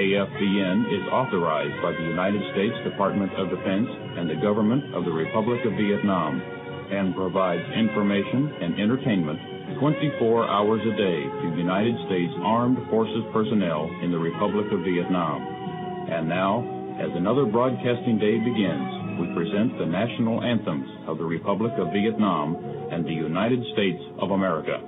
AFVN is authorized by the United States Department of Defense and the government of the Republic of Vietnam and provides information and entertainment 24 hours a day to United States Armed Forces personnel in the Republic of Vietnam. And now, as another broadcasting day begins, we present the national anthems of the Republic of Vietnam and the United States of America.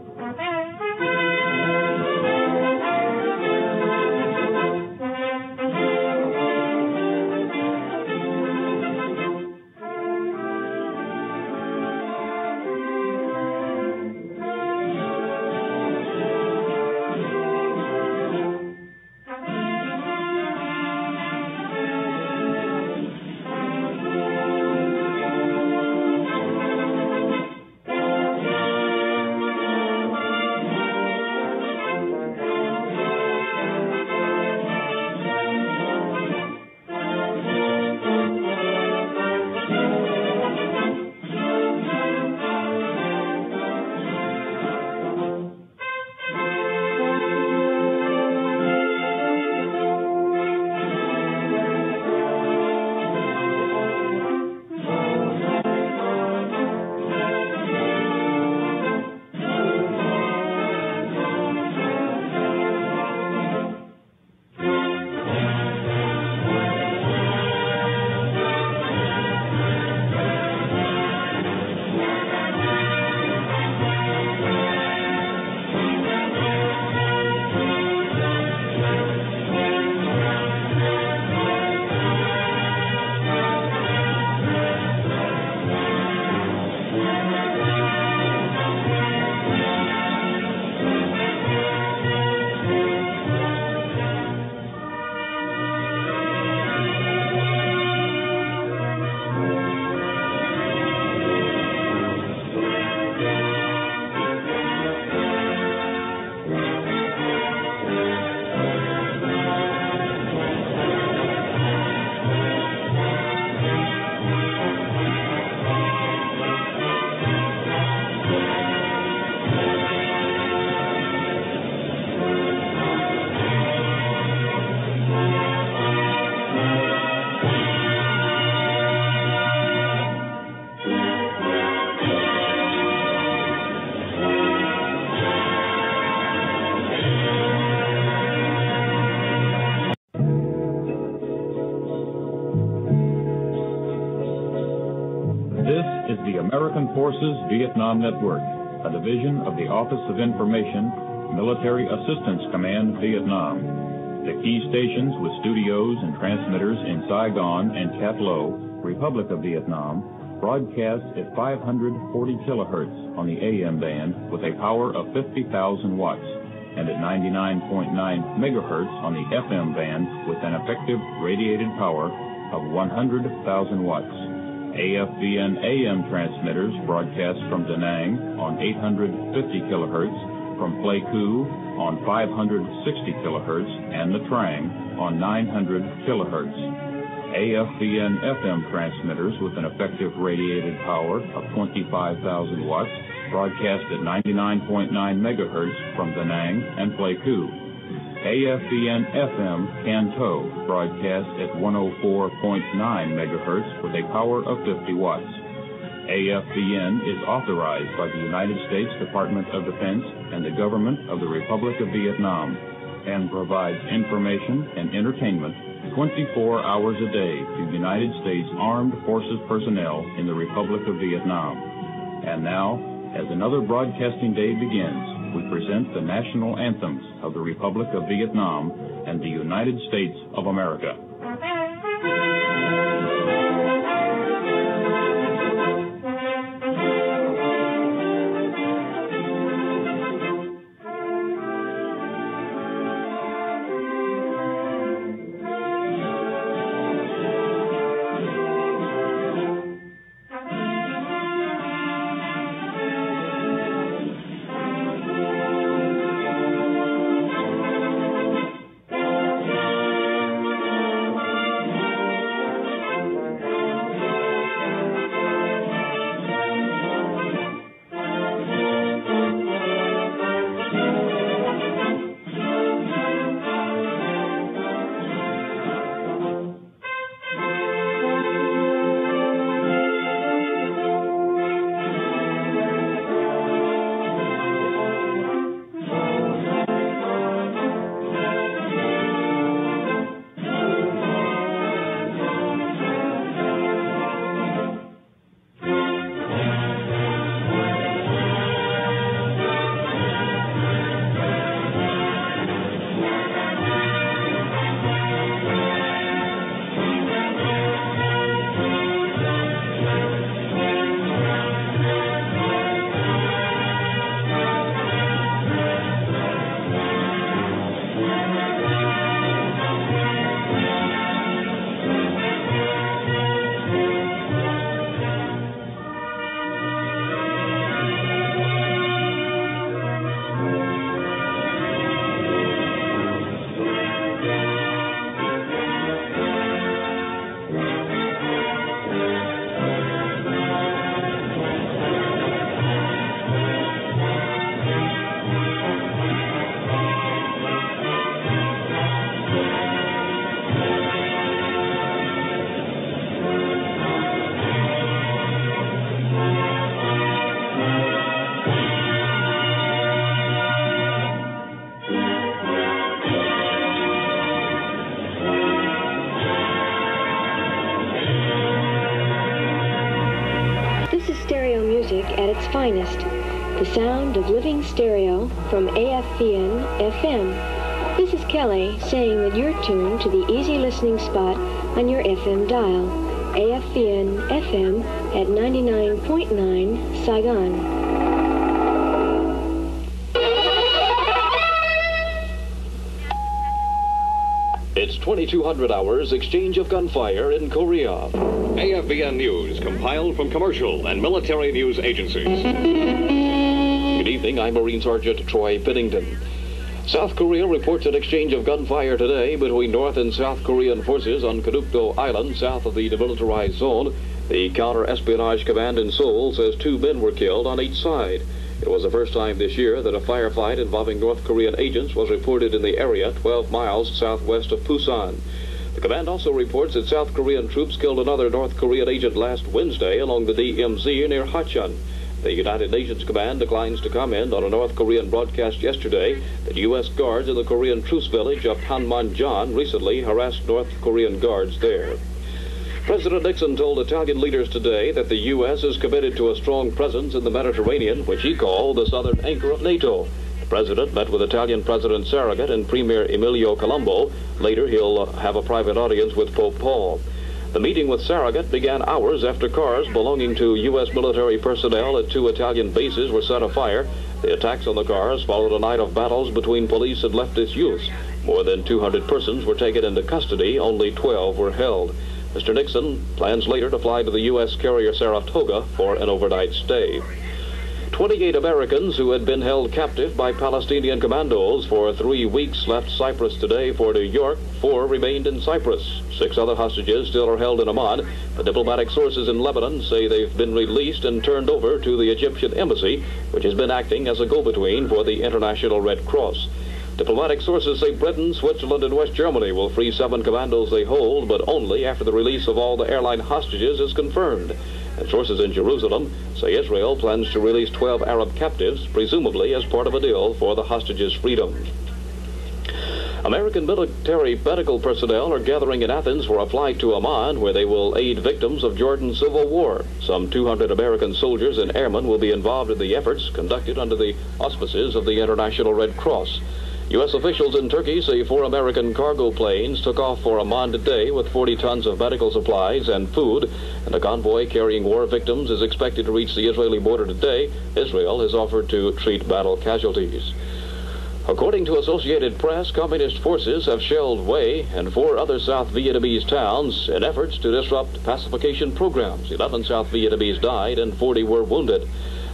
Forces Vietnam Network, a division of the Office of Information, Military Assistance Command, Vietnam. The key stations with studios and transmitters in Saigon and Cat Lo, Republic of Vietnam, broadcast at 540 kilohertz on the AM band with a power of 50,000 watts and at 99.9 megahertz on the FM band with an effective radiated power of 100,000 watts. AFVN AM transmitters broadcast from Da Nang on 850 kilohertz, from Pleiku on 560 kilohertz, and Nha Trang on 900 kilohertz. AFVN FM transmitters with an effective radiated power of 25,000 watts broadcast at 99.9 megahertz from Da Nang and Pleiku. AFVN FM Can Tho broadcast at 104.9 megahertz with a power of 50 watts. AFVN is authorized by the United States Department of Defense and the government of the Republic of Vietnam and provides information and entertainment 24 hours a day to United States Armed Forces personnel in the Republic of Vietnam. And now, as another broadcasting day begins, we present the national anthems of the Republic of Vietnam and the United States of America. Finest, the sound of living stereo from AFVN FM. This is Kelly saying that you're tuned to the easy listening spot on your FM dial, AFVN FM at 99.9 Saigon. 2200 hours exchange of gunfire in Korea. AFVN News, compiled from commercial and military news agencies. Good evening, I'm Marine Sergeant Troy Pennington. South Korea reports an exchange of gunfire today between North and South Korean forces on Konukdo Island, south of the demilitarized zone. The Counter-Espionage Command in Seoul says two men were killed on each side. It was the first time this year that a firefight involving North Korean agents was reported in the area 12 miles southwest of Pusan. The command also reports that South Korean troops killed another North Korean agent last Wednesday along the DMZ near Hacheon. The United Nations command declines to comment on a North Korean broadcast yesterday that U.S. guards in the Korean truce village of Panmunjom recently harassed North Korean guards there. President Nixon told Italian leaders today that the U.S. is committed to a strong presence in the Mediterranean, which he called the southern anchor of NATO. The president met with Italian President Saragat and Premier Emilio Colombo. Later, he'll have a private audience with Pope Paul. The meeting with Saragat began hours after cars belonging to U.S. military personnel at two Italian bases were set afire. The attacks on the cars followed a night of battles between police and leftist youths. More than 200 persons were taken into custody, only 12 were held. Mr. Nixon plans later to fly to the U.S. carrier Saratoga for an overnight stay. 28 Americans who had been held captive by Palestinian commandos for three weeks left Cyprus today for New York. Four remained in Cyprus. Six other hostages still are held in Amman. The diplomatic sources in Lebanon say they've been released and turned over to the Egyptian embassy, which has been acting as a go-between for the International Red Cross. Diplomatic sources say Britain, Switzerland, and West Germany will free seven commandos they hold, but only after the release of all the airline hostages is confirmed. And sources in Jerusalem say Israel plans to release 12 Arab captives, presumably as part of a deal for the hostages' freedom. American military medical personnel are gathering in Athens for a flight to Amman where they will aid victims of Jordan's civil war. Some 200 American soldiers and airmen will be involved in the efforts conducted under the auspices of the International Red Cross. U.S. officials in Turkey say four American cargo planes took off for Amman today with 40 tons of medical supplies and food, and a convoy carrying war victims is expected to reach the Israeli border today. Israel has offered to treat battle casualties. According to Associated Press, communist forces have shelled Hue and four other South Vietnamese towns in efforts to disrupt pacification programs. 11 South Vietnamese died and 40 were wounded.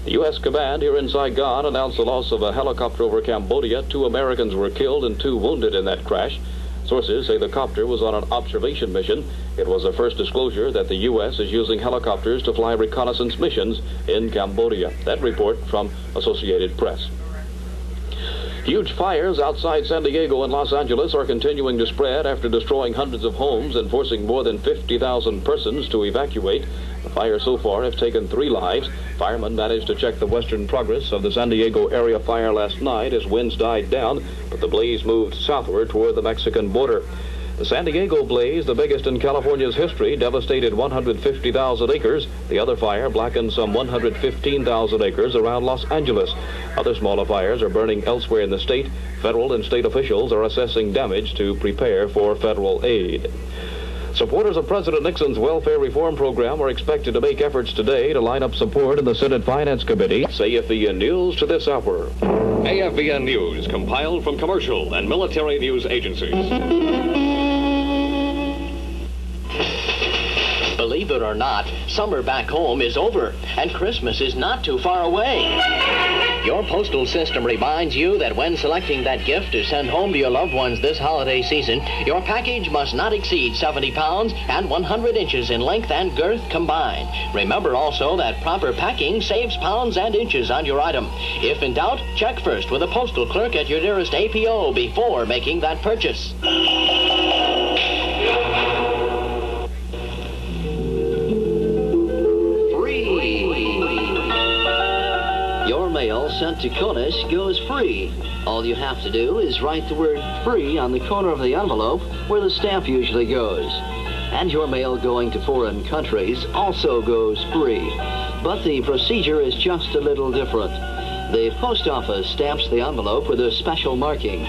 The U.S. command here in Saigon announced the loss of a helicopter over Cambodia. Two Americans were killed and two wounded in that crash. Sources say the copter was on an observation mission. It was the first disclosure that the U.S. is using helicopters to fly reconnaissance missions in Cambodia. That report from Associated Press. Huge fires outside San Diego and Los Angeles are continuing to spread after destroying hundreds of homes and forcing more than 50,000 persons to evacuate. The fires so far have taken three lives. Firemen managed to check the western progress of the San Diego area fire last night as winds died down, but the blaze moved southward toward the Mexican border. The San Diego blaze, the biggest in California's history, devastated 150,000 acres. The other fire blackened some 115,000 acres around Los Angeles. Other smaller fires are burning elsewhere in the state. Federal and state officials are assessing damage to prepare for federal aid. Supporters of President Nixon's welfare reform program are expected to make efforts today to line up support in the Senate Finance Committee. Say AFVN News to this hour. AFVN News, compiled from commercial and military news agencies. Believe it or not, summer back home is over, and Christmas is not too far away. Your postal system reminds you that when selecting that gift to send home to your loved ones this holiday season, your package must not exceed 70 pounds and 100 inches in length and girth combined. Remember also that proper packing saves pounds and inches on your item. If in doubt, check first with a postal clerk at your nearest APO before making that purchase. Sent to CONUS goes free. All you have to do is write the word free on the corner of the envelope where the stamp usually goes. And your mail going to foreign countries also goes free. but the procedure is just a little different. The post office stamps the envelope with a special marking,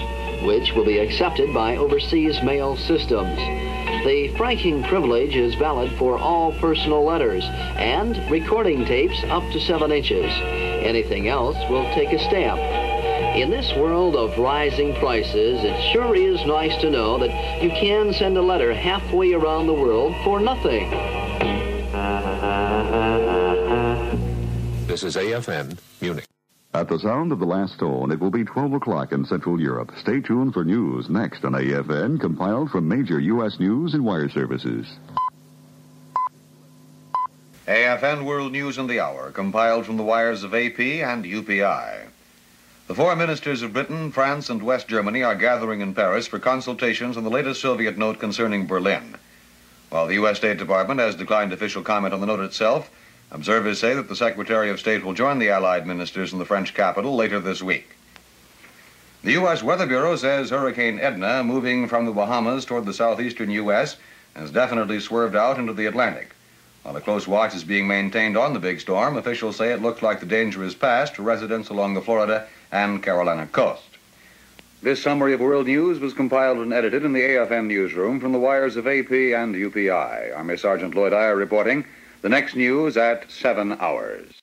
which will be accepted by overseas mail systems. The franking privilege is valid for all personal letters and recording tapes up to 7 inches. Anything else will take a stamp. In this world of rising prices, it sure is nice to know that you can send a letter halfway around the world for nothing. This is AFN, Munich. At the sound of the last tone, it will be 12 o'clock in Central Europe. Stay tuned for news next on AFN, compiled from major U.S. news and wire services. AFN World News in the Hour, compiled from the wires of AP and UPI. The four ministers of Britain, France, and West Germany are gathering in Paris for consultations on the latest Soviet note concerning Berlin. While the U.S. State Department has declined official comment on the note itself, Observers say that the Secretary of State will join the Allied ministers in the French capital later this week. The U.S. Weather Bureau says Hurricane Edna, moving from the Bahamas toward the southeastern U.S., has definitely swerved out into the Atlantic. While a close watch is being maintained on the big storm, officials say it looks like the danger is past to residents along the Florida and Carolina coast. This summary of world news was compiled and edited in the AFN newsroom from the wires of AP and UPI. Army Sergeant Lloyd Iyer reporting. The next news at 7 hours.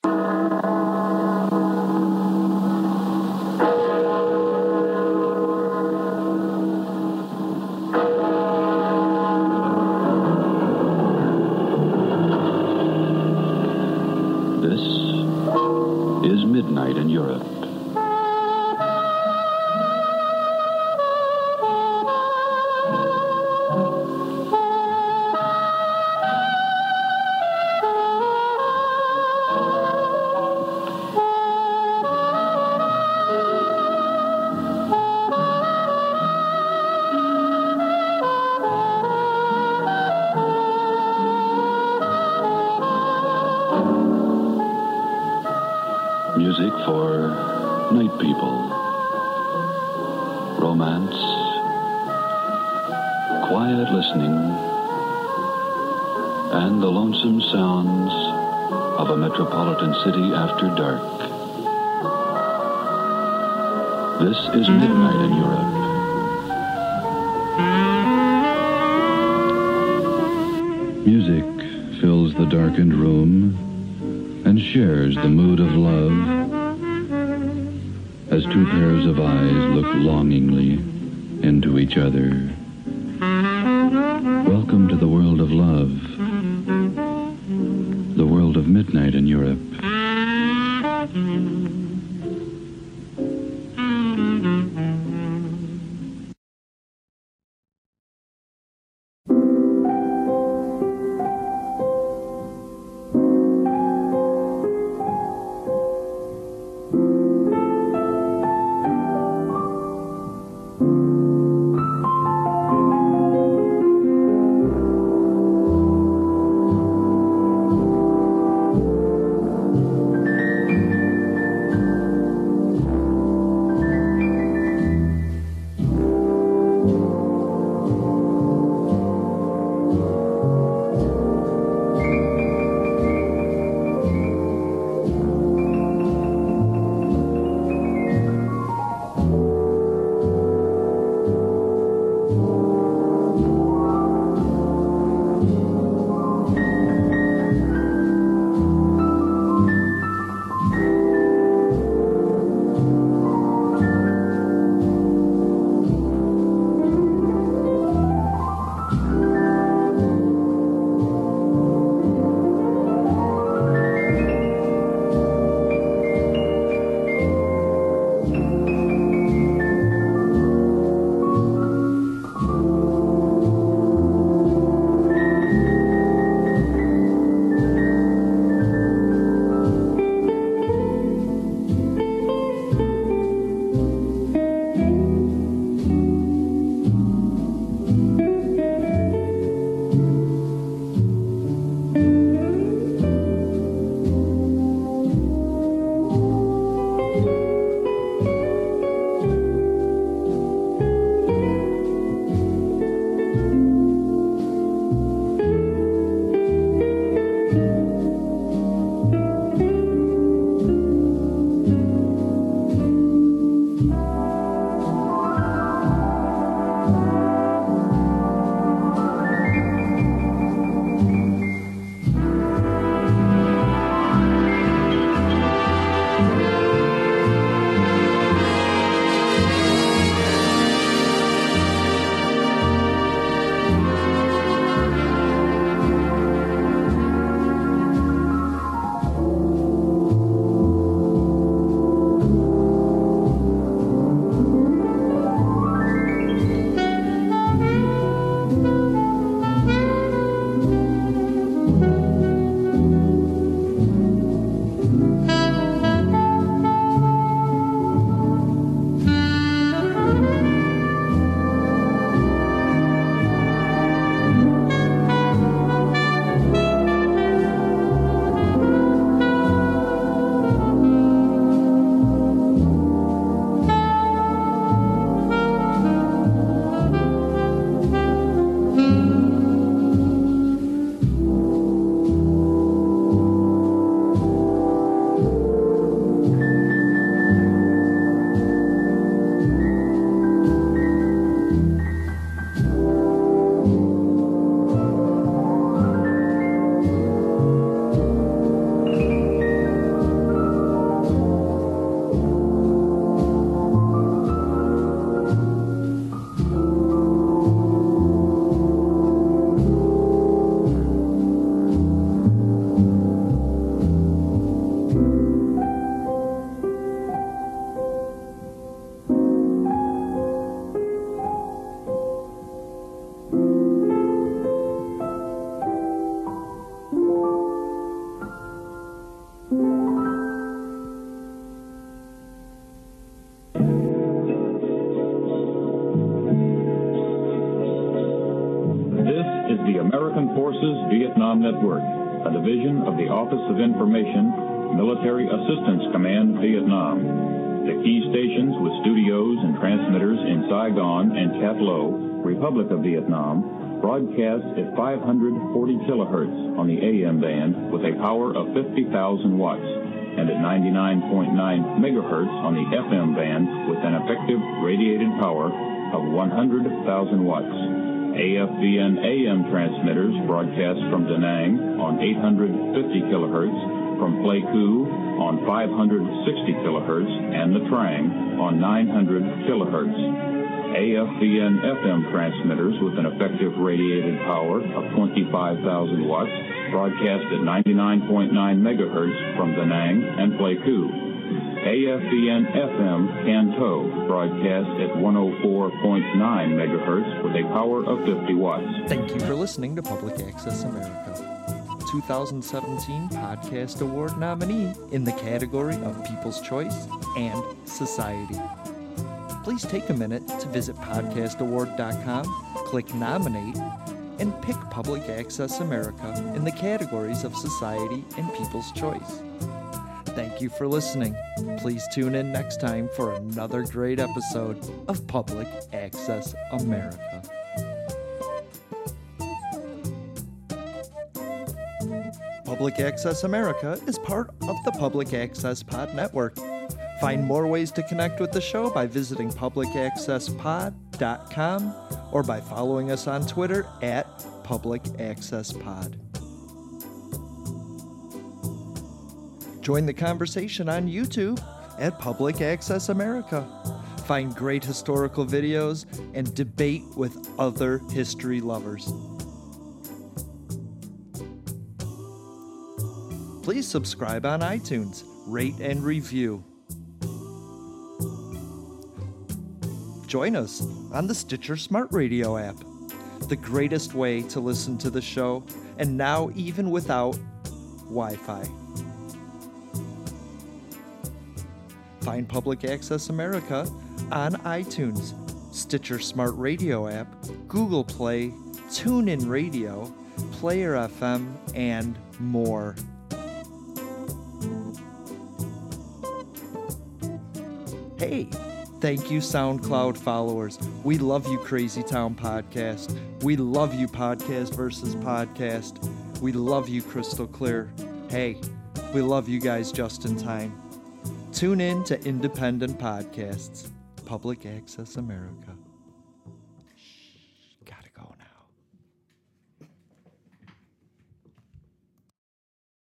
This is Midnight in Europe. Music fills the darkened room and shares the mood of love as two pairs of eyes look longingly into each other. Network, a division of the Office of Information, Military Assistance Command, Vietnam. The key stations with studios and transmitters in Saigon and Cat Lo, Republic of Vietnam, broadcast at 540 kilohertz on the AM band with a power of 50,000 watts and at 99.9 megahertz on the FM band with an effective radiated power of 100,000 watts. AFVN AM transmitters broadcast from Da Nang on 850 kilohertz, from Pleiku on 560 kilohertz, and Nha Trang on 900 kilohertz. AFVN FM transmitters with an effective radiated power of 25,000 watts broadcast at 99.9 megahertz from Da Nang and Pleiku. AFVN FM Can Tho broadcast at 104.9 megahertz with a power of 50 watts. Thank you for listening to Public Access America. 2017 Podcast Award nominee in the category of People's Choice and Society. Please take a minute to visit podcastaward.com, click Nominate, and pick Public Access America in the categories of Society and People's Choice. Thank you for listening. Please tune in next time for another great episode of Public Access America. Public Access America is part of the Public Access Pod Network. Find more ways to connect with the show by visiting publicaccesspod.com or by following us on Twitter at Public Access Pod. Join the conversation on YouTube at Public Access America. Find great historical videos and debate with other history lovers. Please subscribe on iTunes, rate and review. Join us on the Stitcher Smart Radio app, the greatest way to listen to the show, and now even without Wi Fi. Find Public Access America on iTunes, Stitcher Smart Radio app, Google Play, TuneIn Radio, Player FM, and more. Hey, thank you, SoundCloud followers. We love you, Crazy Town Podcast. We love you, Podcast versus Podcast. We love you, Crystal Clear. Hey, we love you guys just in time. Tune in to independent podcasts, Public Access America.